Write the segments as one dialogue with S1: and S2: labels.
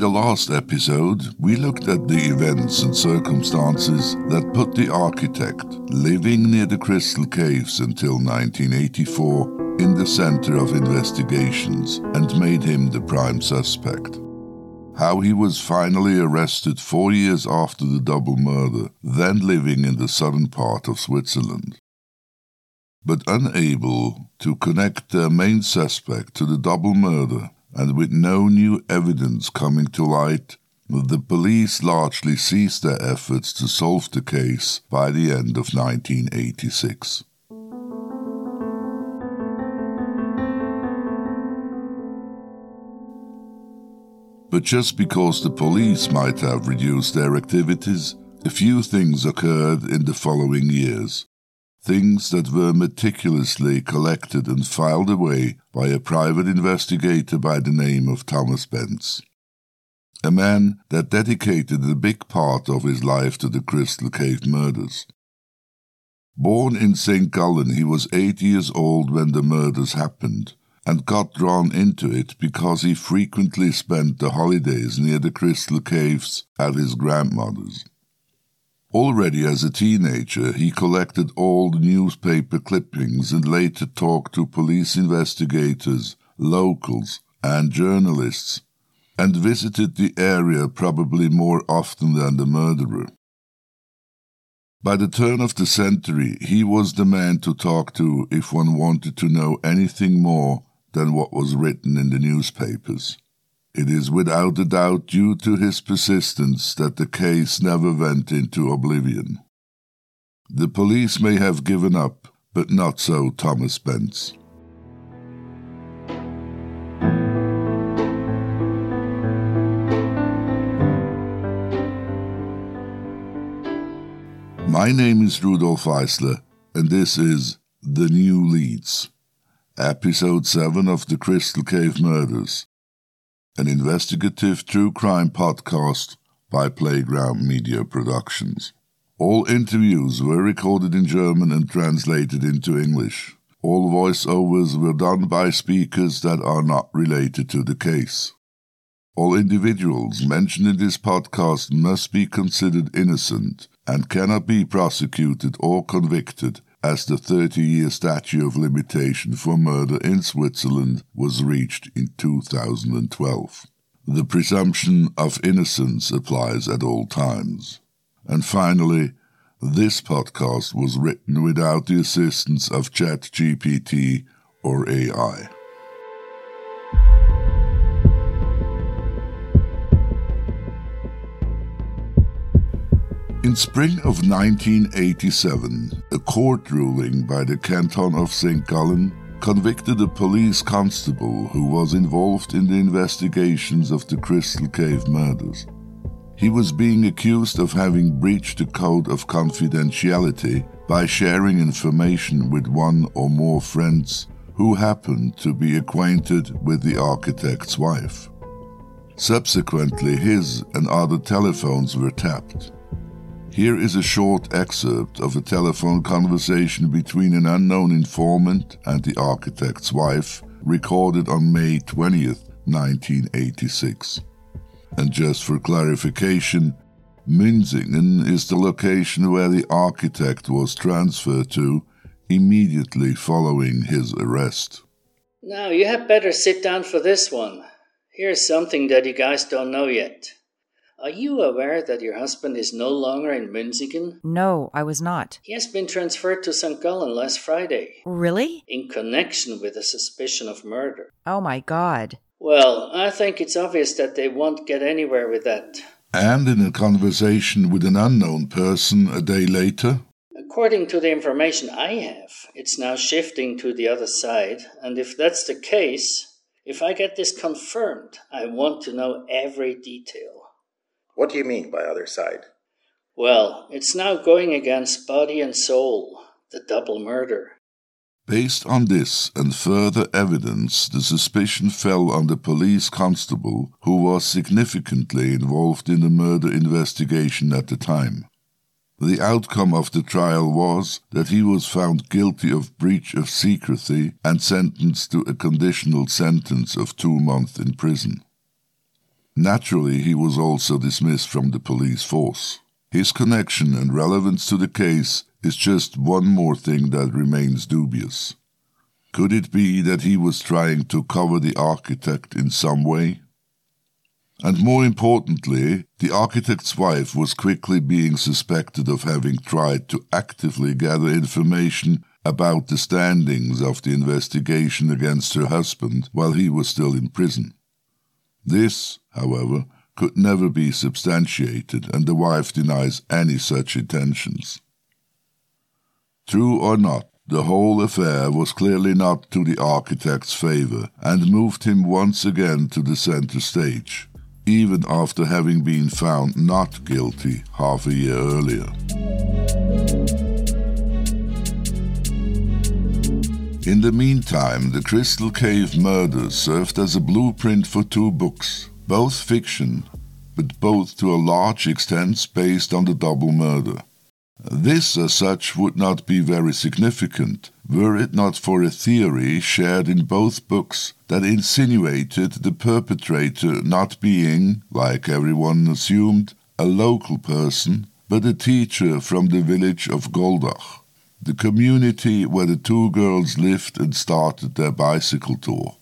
S1: the last episode, we looked at the events and circumstances that put the architect, living near the Crystal Caves until 1984, in the center of investigations and made him the prime suspect. How he was finally arrested four years after the double murder, then living in the southern part of Switzerland. But unable to connect their main suspect to the double murder, and with no new evidence coming to light, the police largely ceased their efforts to solve the case by the end of 1986. But just because the police might have reduced their activities, a few things occurred in the following years. Things that were meticulously collected and filed away by a private investigator by the name of Thomas Bentz. A man that dedicated a big part of his life to the Crystal Cave murders. Born in St. Gallen, he was eight years old when the murders happened and got drawn into it because he frequently spent the holidays near the crystal caves at his grandmother's. Already as a teenager, he collected old newspaper clippings and later talked to police investigators, locals, and journalists, and visited the area probably more often than the murderer. By the turn of the century, he was the man to talk to if one wanted to know anything more than what was written in the newspapers. It is without a doubt due to his persistence that the case never went into oblivion. The police may have given up, but not so Thomas Bentz. My name is Rudolph Isler, and this is The New Leads. Episode 7 of The Crystal Cave Murders, an investigative true crime podcast by Playground Media Productions. All interviews were recorded in German and translated into English. All voiceovers were done by speakers that are not related to the case. All individuals mentioned in this podcast must be considered innocent and cannot be prosecuted or convicted as the 30 year statute of limitation for murder in Switzerland was reached in 2012. The presumption of innocence applies at all times. And finally, this podcast was written without the assistance of ChatGPT or AI. In spring of 1987, a court ruling by the canton of St. Gallen convicted a police constable who was involved in the investigations of the Crystal Cave murders. He was being accused of having breached the code of confidentiality by sharing information with one or more friends who happened to be acquainted with the architect's wife. Subsequently, his and other telephones were tapped. Here is a short excerpt of a telephone conversation between an unknown informant and the architect's wife, recorded on May 20th, 1986. And just for clarification, Münzingen is the location where the architect was transferred to immediately following his arrest.
S2: Now, you had better sit down for this one. Here's something that you guys don't know yet. Are you aware that your husband is no longer in Münzingen?
S3: No, I was not.
S2: He has been transferred to St. Gallen last Friday.
S3: Really?
S2: In connection with a suspicion of murder.
S3: Oh my god.
S2: Well, I think it's obvious that they won't get anywhere with that.
S1: And in a conversation with an unknown person a day later?
S2: According to the information I have, it's now shifting to the other side, and if that's the case, if I get this confirmed, I want to know every detail.
S4: What do you mean by other side?
S2: Well, it's now going against body and soul, the double murder.
S1: Based on this and further evidence, the suspicion fell on the police constable who was significantly involved in the murder investigation at the time. The outcome of the trial was that he was found guilty of breach of secrecy and sentenced to a conditional sentence of two months in prison. Naturally, he was also dismissed from the police force. His connection and relevance to the case is just one more thing that remains dubious. Could it be that he was trying to cover the architect in some way? And more importantly, the architect's wife was quickly being suspected of having tried to actively gather information about the standings of the investigation against her husband while he was still in prison. This, however, could never be substantiated, and the wife denies any such intentions. True or not, the whole affair was clearly not to the architect's favor and moved him once again to the center stage, even after having been found not guilty half a year earlier. In the meantime, the Crystal Cave murders served as a blueprint for two books, both fiction, but both to a large extent based on the double murder. This, as such, would not be very significant were it not for a theory shared in both books that insinuated the perpetrator not being, like everyone assumed, a local person, but a teacher from the village of Goldach the community where the two girls lived and started their bicycle tour.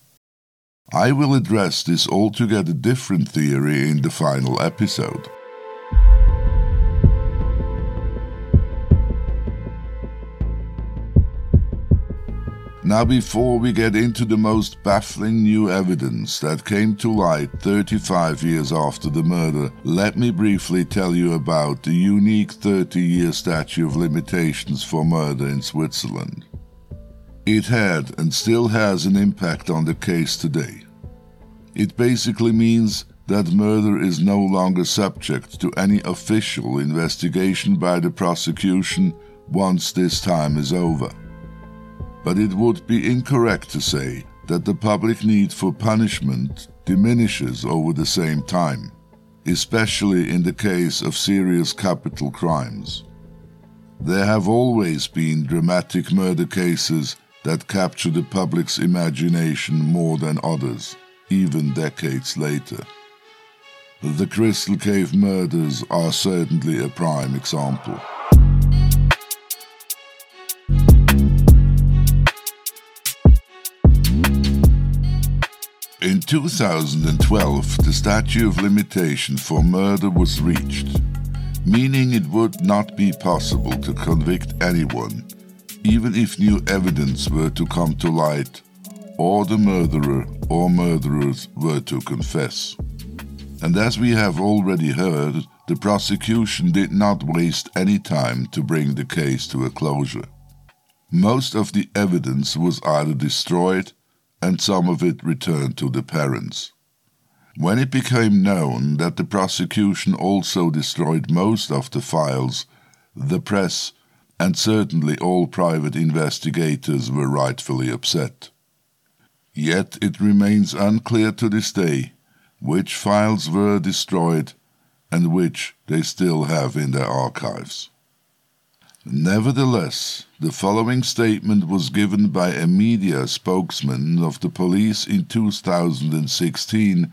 S1: I will address this altogether different theory in the final episode. Now, before we get into the most baffling new evidence that came to light 35 years after the murder, let me briefly tell you about the unique 30 year statute of limitations for murder in Switzerland. It had and still has an impact on the case today. It basically means that murder is no longer subject to any official investigation by the prosecution once this time is over but it would be incorrect to say that the public need for punishment diminishes over the same time, especially in the case of serious capital crimes. There have always been dramatic murder cases that capture the public's imagination more than others, even decades later. The Crystal Cave murders are certainly a prime example. In 2012, the statute of limitation for murder was reached, meaning it would not be possible to convict anyone, even if new evidence were to come to light, or the murderer or murderers were to confess. And as we have already heard, the prosecution did not waste any time to bring the case to a closure. Most of the evidence was either destroyed and some of it returned to the parents. When it became known that the prosecution also destroyed most of the files, the press and certainly all private investigators were rightfully upset. Yet it remains unclear to this day which files were destroyed and which they still have in their archives. Nevertheless, the following statement was given by a media spokesman of the police in 2016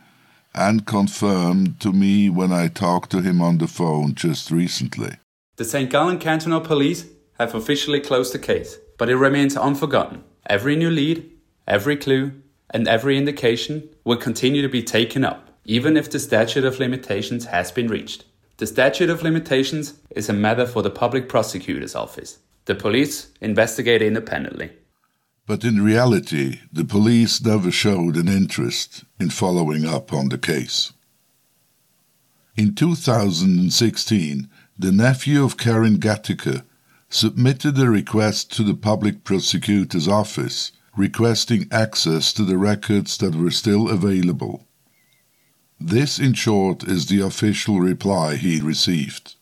S1: and confirmed to me when I talked to him on the phone just recently.
S5: The St. Gallen Cantonal Police have officially closed the case, but it remains unforgotten. Every new lead, every clue, and every indication will continue to be taken up, even if the statute of limitations has been reached. The statute of limitations is a matter for the public prosecutor's office. The police investigate independently.
S1: But in reality, the police never showed an interest in following up on the case. In 2016, the nephew of Karen Gattiker submitted a request to the public prosecutor's office requesting access to the records that were still available. This, in short, is the official reply he received.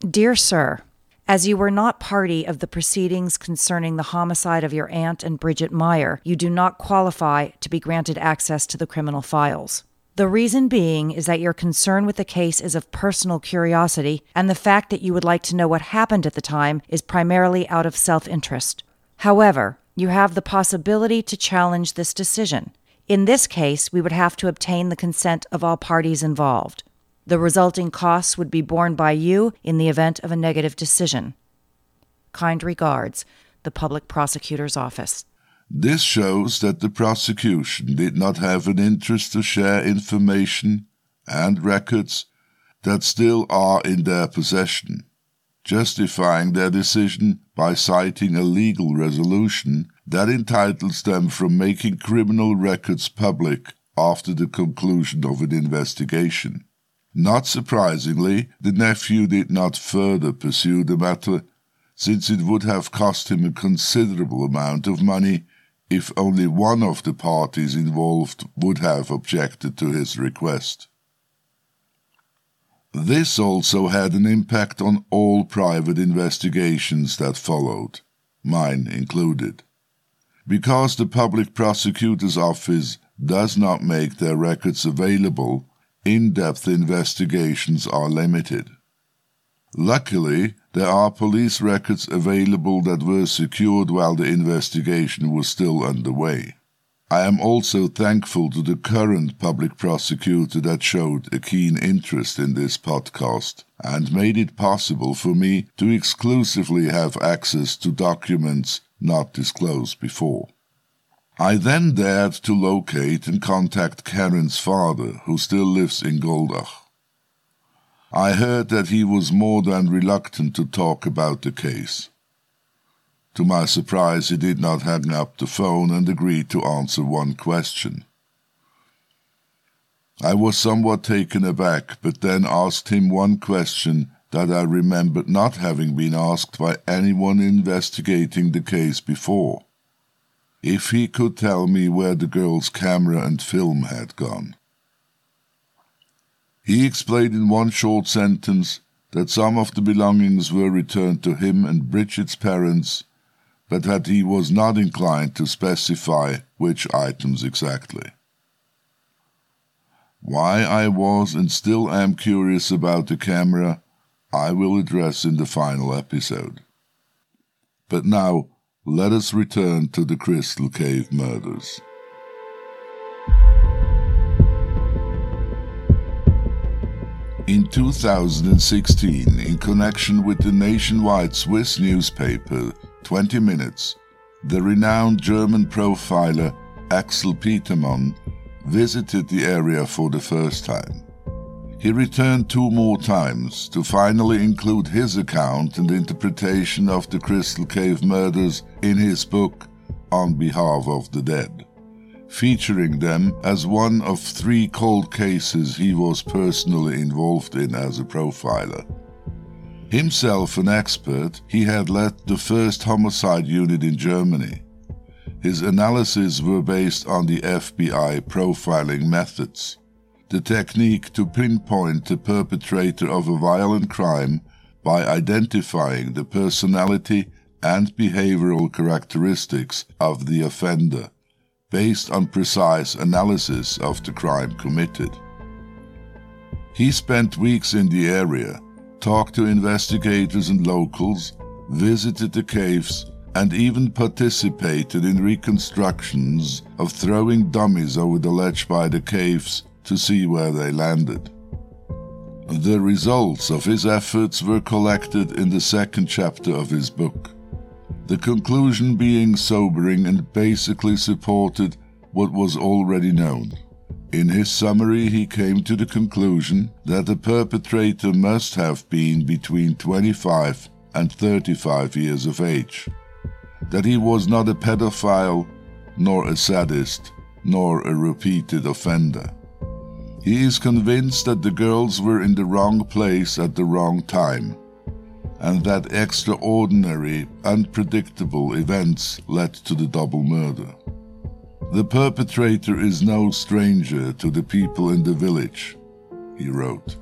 S3: Dear Sir, as you were not party of the proceedings concerning the homicide of your aunt and Bridget Meyer, you do not qualify to be granted access to the criminal files. The reason being is that your concern with the case is of personal curiosity, and the fact that you would like to know what happened at the time is primarily out of self interest. However, you have the possibility to challenge this decision. In this case, we would have to obtain the consent of all parties involved. The resulting costs would be borne by you in the event of a negative decision. Kind regards, the Public Prosecutor's Office.
S1: This shows that the prosecution did not have an interest to share information and records that still are in their possession, justifying their decision by citing a legal resolution that entitles them from making criminal records public after the conclusion of an investigation. Not surprisingly, the nephew did not further pursue the matter, since it would have cost him a considerable amount of money if only one of the parties involved would have objected to his request. This also had an impact on all private investigations that followed, mine included. Because the public prosecutor's office does not make their records available, in depth investigations are limited. Luckily, there are police records available that were secured while the investigation was still underway. I am also thankful to the current public prosecutor that showed a keen interest in this podcast and made it possible for me to exclusively have access to documents not disclosed before. I then dared to locate and contact Karen's father, who still lives in Goldach. I heard that he was more than reluctant to talk about the case. To my surprise, he did not hang up the phone and agreed to answer one question. I was somewhat taken aback, but then asked him one question that I remembered not having been asked by anyone investigating the case before. If he could tell me where the girl's camera and film had gone. He explained in one short sentence that some of the belongings were returned to him and Bridget's parents, but that he was not inclined to specify which items exactly. Why I was and still am curious about the camera, I will address in the final episode. But now, let us return to the Crystal Cave murders. In 2016, in connection with the nationwide Swiss newspaper 20 Minutes, the renowned German profiler Axel Petermann visited the area for the first time. He returned two more times to finally include his account and interpretation of the Crystal Cave murders in his book On Behalf of the Dead featuring them as one of three cold cases he was personally involved in as a profiler. Himself an expert, he had led the first homicide unit in Germany. His analyses were based on the FBI profiling methods, the technique to pinpoint the perpetrator of a violent crime by identifying the personality and behavioral characteristics of the offender based on precise analysis of the crime committed. He spent weeks in the area, talked to investigators and locals, visited the caves, and even participated in reconstructions of throwing dummies over the ledge by the caves to see where they landed. The results of his efforts were collected in the second chapter of his book the conclusion being sobering and basically supported what was already known. In his summary, he came to the conclusion that the perpetrator must have been between 25 and 35 years of age, that he was not a pedophile, nor a sadist, nor a repeated offender. He is convinced that the girls were in the wrong place at the wrong time and that extraordinary, unpredictable events led to the double murder. The perpetrator is no stranger to the people in the village, he wrote.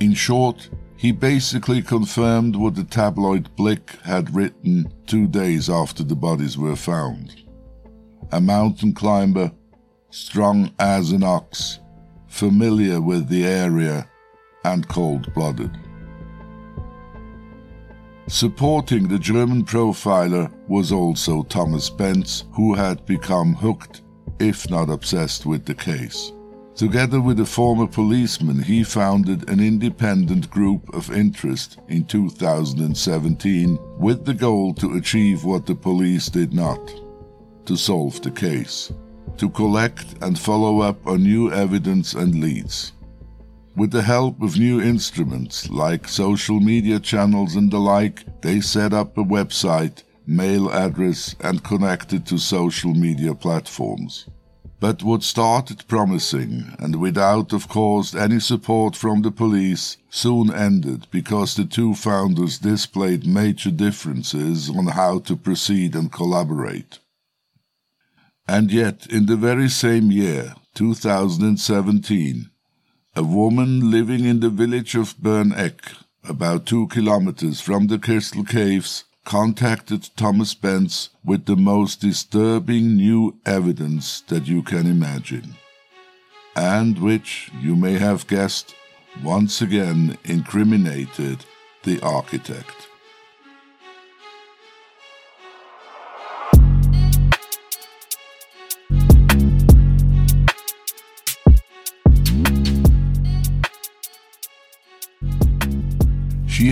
S1: In short, he basically confirmed what the tabloid Blick had written two days after the bodies were found. A mountain climber, strong as an ox, familiar with the area, and cold blooded. Supporting the German profiler was also Thomas Bentz, who had become hooked if not obsessed with the case. Together with a former policeman, he founded an independent group of interest in 2017 with the goal to achieve what the police did not to solve the case, to collect and follow up on new evidence and leads. With the help of new instruments like social media channels and the like, they set up a website, mail address, and connected to social media platforms. But what started promising, and without, of course, any support from the police, soon ended because the two founders displayed major differences on how to proceed and collaborate. And yet, in the very same year, 2017, a woman living in the village of Berneck, about two kilometers from the Crystal Caves, contacted Thomas Bentz with the most disturbing new evidence that you can imagine, and which, you may have guessed, once again incriminated the architect.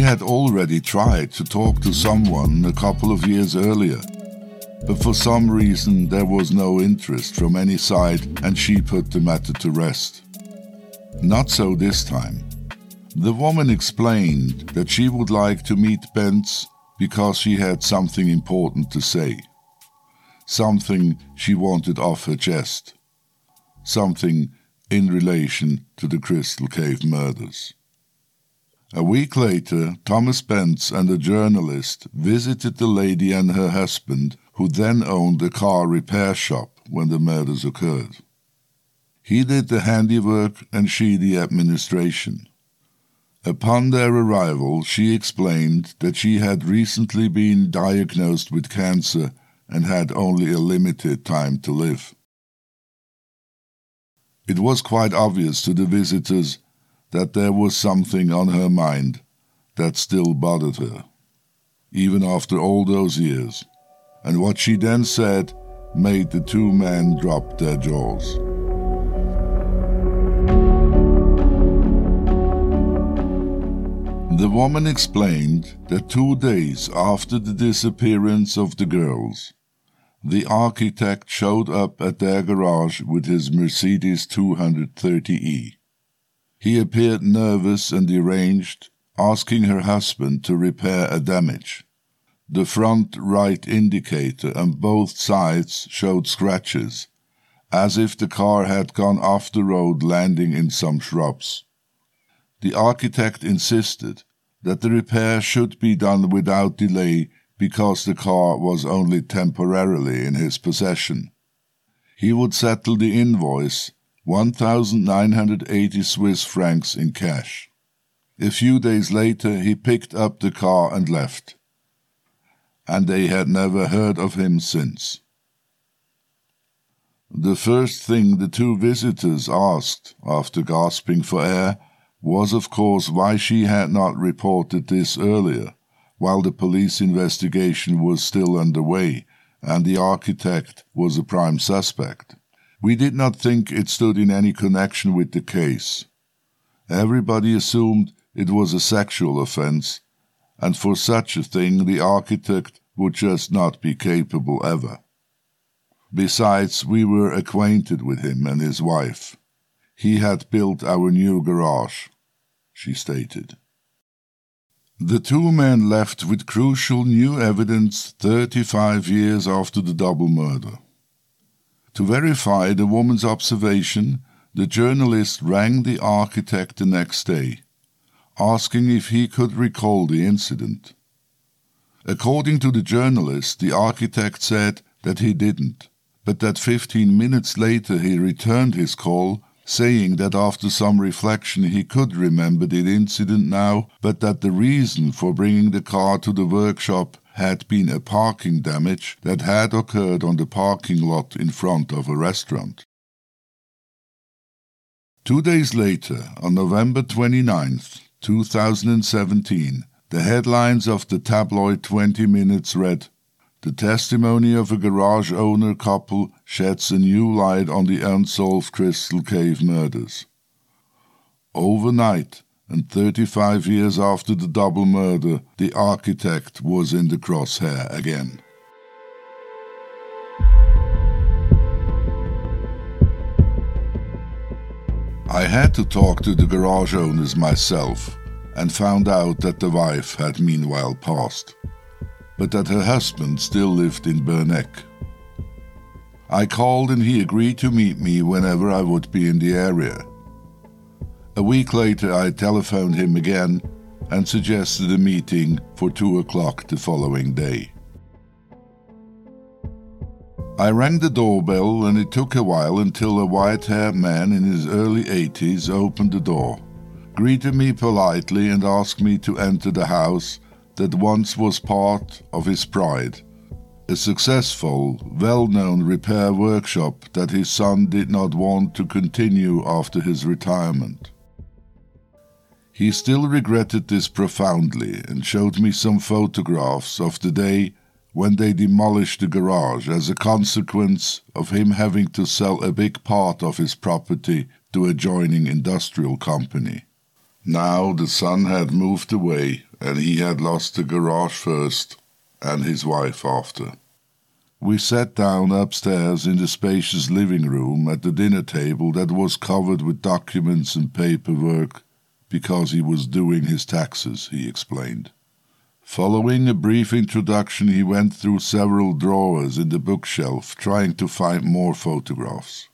S1: Had already tried to talk to someone a couple of years earlier, but for some reason there was no interest from any side and she put the matter to rest. Not so this time. The woman explained that she would like to meet Bentz because she had something important to say. Something she wanted off her chest. Something in relation to the Crystal Cave murders. A week later, Thomas Bentz and a journalist visited the lady and her husband, who then owned a car repair shop when the murders occurred. He did the handiwork and she the administration. Upon their arrival, she explained that she had recently been diagnosed with cancer and had only a limited time to live. It was quite obvious to the visitors that there was something on her mind that still bothered her, even after all those years, and what she then said made the two men drop their jaws. The woman explained that two days after the disappearance of the girls, the architect showed up at their garage with his Mercedes 230E. He appeared nervous and deranged, asking her husband to repair a damage. The front right indicator and both sides showed scratches, as if the car had gone off the road landing in some shrubs. The architect insisted that the repair should be done without delay because the car was only temporarily in his possession. He would settle the invoice 1,980 Swiss francs in cash. A few days later, he picked up the car and left. And they had never heard of him since. The first thing the two visitors asked, after gasping for air, was of course why she had not reported this earlier, while the police investigation was still underway and the architect was a prime suspect. We did not think it stood in any connection with the case. Everybody assumed it was a sexual offense, and for such a thing the architect would just not be capable ever. Besides, we were acquainted with him and his wife. He had built our new garage, she stated. The two men left with crucial new evidence 35 years after the double murder. To verify the woman's observation, the journalist rang the architect the next day, asking if he could recall the incident. According to the journalist, the architect said that he didn't, but that 15 minutes later he returned his call, saying that after some reflection he could remember the incident now, but that the reason for bringing the car to the workshop had been a parking damage that had occurred on the parking lot in front of a restaurant. Two days later, on November 29, 2017, the headlines of the tabloid 20 Minutes read the testimony of a garage owner couple sheds a new light on the unsolved Crystal Cave murders. Overnight, and 35 years after the double murder, the architect was in the crosshair again. I had to talk to the garage owners myself and found out that the wife had meanwhile passed but that her husband still lived in Berneck. I called and he agreed to meet me whenever I would be in the area. A week later, I telephoned him again and suggested a meeting for two o'clock the following day. I rang the doorbell and it took a while until a white haired man in his early 80s opened the door, greeted me politely, and asked me to enter the house that once was part of his pride, a successful, well known repair workshop that his son did not want to continue after his retirement. He still regretted this profoundly and showed me some photographs of the day when they demolished the garage as a consequence of him having to sell a big part of his property to a joining industrial company. Now the son had moved away and he had lost the garage first and his wife after. We sat down upstairs in the spacious living room at the dinner table that was covered with documents and paperwork because he was doing his taxes, he explained. Following a brief introduction, he went through several drawers in the bookshelf trying to find more photographs.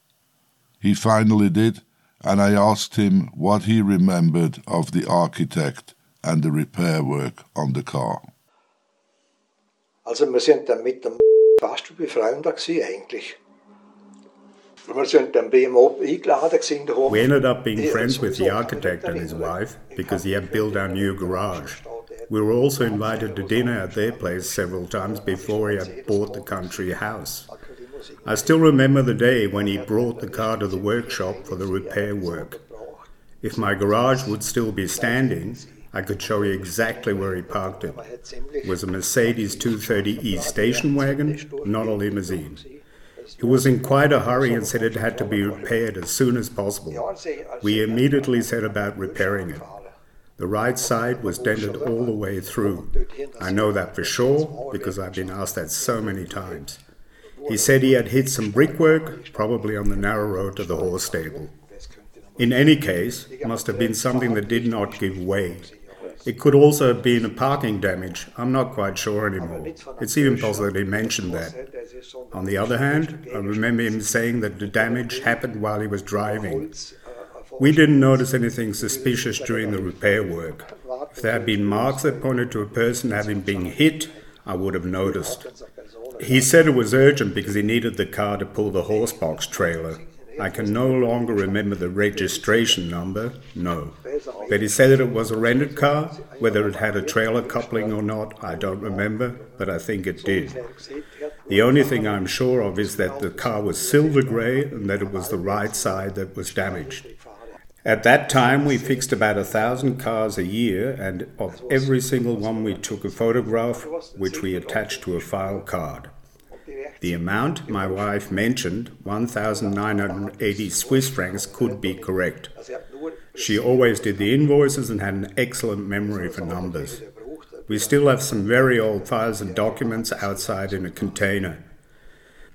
S1: He finally did, and I asked him what he remembered of the architect and the repair work on the car.
S6: Also wir sind dann mit dem fast befreundet eigentlich. We
S7: ended up being friends with the architect and his wife because he had built our new garage. We were also invited to dinner at their place several times before he had bought the country house. I still remember the day when he brought the car to the workshop for the repair work. If my garage would still be standing, I could show you exactly where he parked it. It was a Mercedes 230E station wagon, not a limousine. He was in quite a hurry and said it had to be repaired as soon as possible. We immediately set about repairing it. The right side was dented all the way through. I know that for sure because I've been asked that so many times. He said he had hit some brickwork, probably on the narrow road to the horse stable. In any case, it must have been something that did not give way. It could also have been a parking damage. I'm not quite sure anymore. It's even possible that he mentioned that. On the other hand, I remember him saying that the damage happened while he was driving. We didn't notice anything suspicious during the repair work. If there had been marks that pointed to a person having been hit, I would have noticed. He said it was urgent because he needed the car to pull the horsebox trailer. I can no longer remember the registration number, no. But he said that it was a rented car. Whether it had a trailer coupling or not, I don't remember, but I think it did. The only thing I'm sure of is that the car was silver grey and that it was the right side that was damaged. At that time, we fixed about a thousand cars a year, and of every single one, we took a photograph, which we attached to a file card. The amount my wife mentioned, 1,980 Swiss francs, could be correct. She always did the invoices and had an excellent memory for numbers. We still have some very old files and documents outside in a container.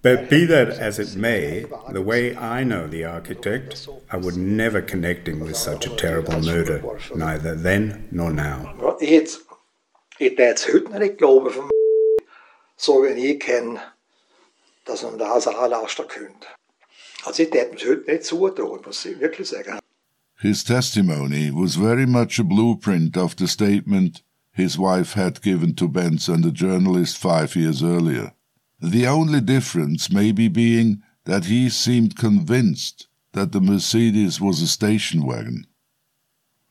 S7: But be that as it may, the way I know the architect, I would never connect him with such a terrible murder, neither then nor now.
S6: Glauben, so wie ich kenne, dass man könnte. Also ich hätte es heute nicht zutrauen, muss ich wirklich sagen.
S1: His testimony was very much a blueprint of the statement his wife had given to Benson, the journalist, five years earlier. The only difference maybe being that he seemed convinced that the Mercedes was a station wagon.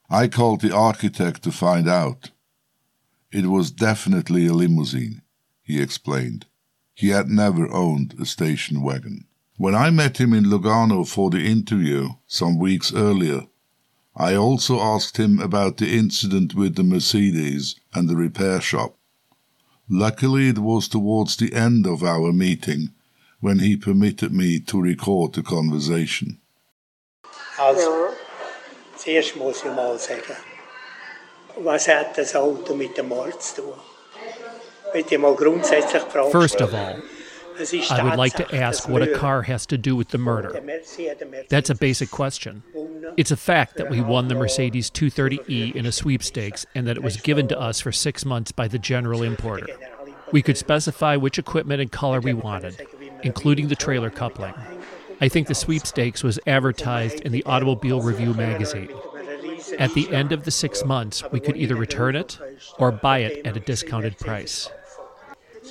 S1: I called the architect to find out. It was definitely a limousine, he explained. He had never owned a station wagon. When I met him in Lugano for the interview some weeks earlier, I also asked him about the incident with the Mercedes and the repair shop. Luckily, it was towards the end of our meeting when he permitted me to record the conversation.
S6: Also, zuerst muss ich mal sagen, was hat das Auto mit dem Mord zu tun? Ich mal grundsätzlich fragen.
S8: First of all, I would like to ask what a car has to do with the murder. That's a basic question. It's a fact that we won the Mercedes 230E in a sweepstakes and that it was given to us for six months by the general importer. We could specify which equipment and color we wanted, including the trailer coupling. I think the sweepstakes was advertised in the Automobile Review magazine. At the end of the six months, we could either return it or buy it at a discounted price.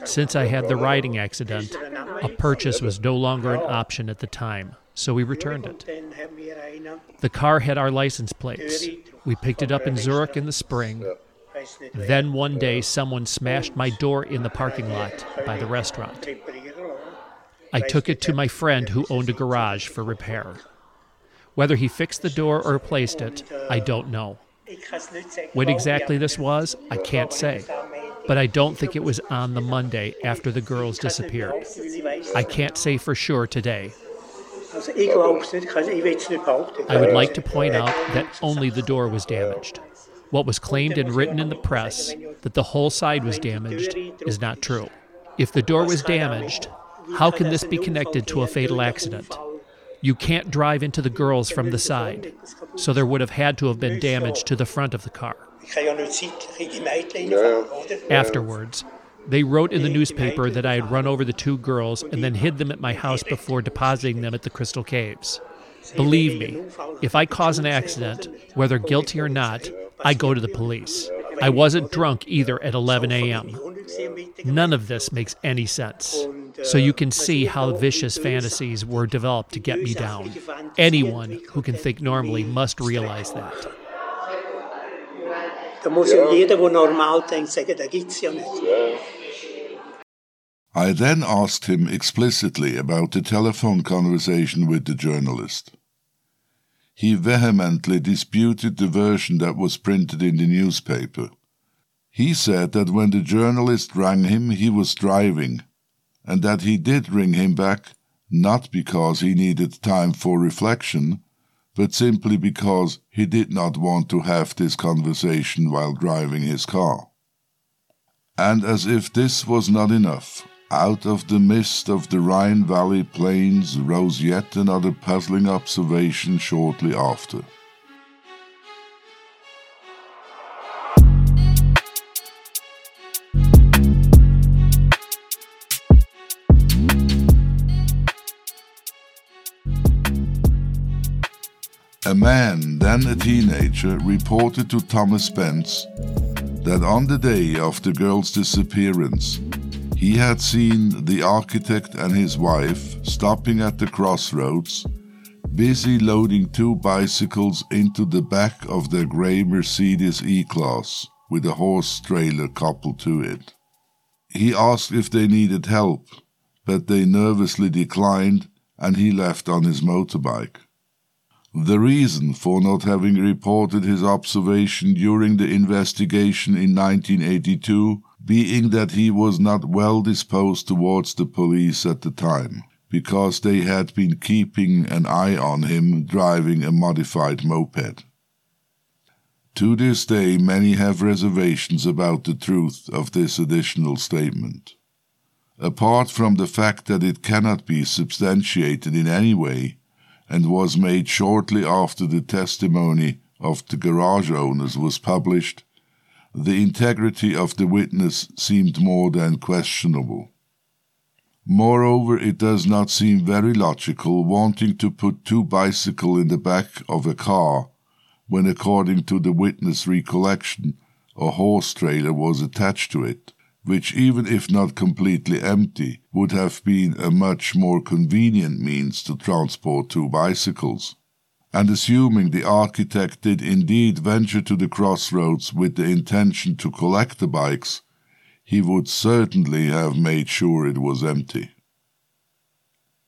S8: Since I had the riding accident, a purchase was no longer an option at the time, so we returned it. The car had our license plates. We picked it up in Zurich in the spring. Then one day, someone smashed my door in the parking lot by the restaurant. I took it to my friend who owned a garage for repair. Whether he fixed the door or replaced it, I don't know. When exactly this was, I can't say but I don't think it was on the Monday after the girls disappeared. I can't say for sure today. I would like to point out that only the door was damaged. What was claimed and written in the press, that the whole side was damaged, is not true. If the door was damaged, how can this be connected to a fatal accident? You can't drive into the girls from the side, so there would have had to have been damage to the front of the car. Afterwards, they wrote in the newspaper that I had run over the two girls and then hid them at my house before depositing them at the Crystal Caves. Believe me, if I cause an accident, whether guilty or not, I go to the police. I wasn't drunk either at 11 a.m. None of this makes any sense. So you can see how vicious fantasies were developed to get me down. Anyone who can think normally must realize that.
S6: Da muss ja jeder, der normal denkt, sagen, da gibt's ja nicht.
S1: I then asked him explicitly about the telephone conversation with the journalist. He vehemently disputed the version that was printed in the newspaper. He said that when the journalist rang him, he was driving, and that he did ring him back not because he needed time for reflection, but simply because he did not want to have this conversation while driving his car. And as if this was not enough, out of the mist of the Rhine Valley plains rose yet another puzzling observation shortly after. A teenager, reported to Thomas Spence that on the day of the girl's disappearance, he had seen the architect and his wife stopping at the crossroads, busy loading two bicycles into the back of their grey Mercedes E Class with a horse trailer coupled to it. He asked if they needed help, but they nervously declined and he left on his motorbike. The reason for not having reported his observation during the investigation in 1982 being that he was not well disposed towards the police at the time, because they had been keeping an eye on him driving a modified moped. To this day, many have reservations about the truth of this additional statement. Apart from the fact that it cannot be substantiated in any way, and was made shortly after the testimony of the garage owners was published, the integrity of the witness seemed more than questionable. Moreover, it does not seem very logical wanting to put two bicycles in the back of a car when, according to the witness recollection, a horse trailer was attached to it, which, even if not completely empty, would have been a much more convenient means to transport two bicycles. And assuming the architect did indeed venture to the crossroads with the intention to collect the bikes, he would certainly have made sure it was empty.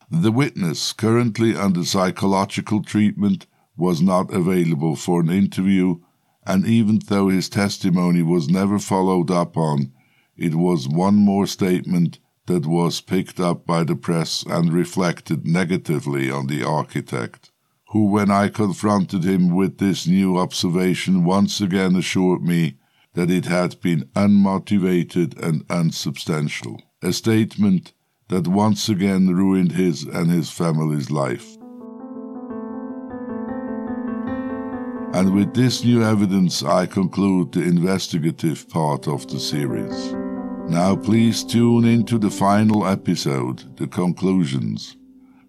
S1: The witness, currently under psychological treatment, was not available for an interview, and even though his testimony was never followed up on, it was one more statement that was picked up by the press and reflected negatively on the architect, who, when I confronted him with this new observation, once again assured me that it had been unmotivated and unsubstantial, a statement that once again ruined his and his family's life. And with this new evidence, I conclude the investigative part of the series. Now, please tune into the final episode, the conclusions,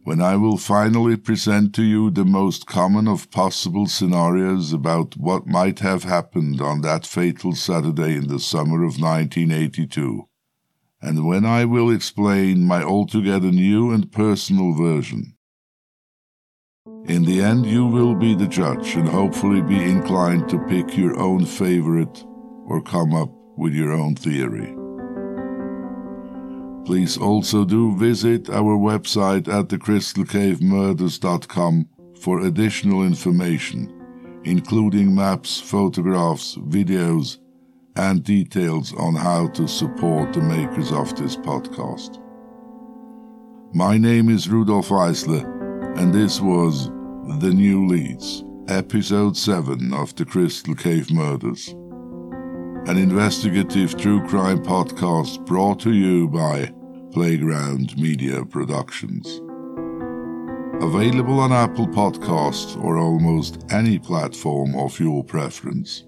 S1: when I will finally present to you the most common of possible scenarios about what might have happened on that fatal Saturday in the summer of 1982, and when I will explain my altogether new and personal version. In the end, you will be the judge and hopefully be inclined to pick your own favorite or come up with your own theory. Please also do visit our website at thecrystalcavemurders.com for additional information, including maps, photographs, videos, and details on how to support the makers of this podcast. My name is Rudolph Isler, and this was The New Leads, Episode 7 of The Crystal Cave Murders an investigative true crime podcast brought to you by Playground Media Productions. Available on Apple Podcasts or almost any platform of your preference.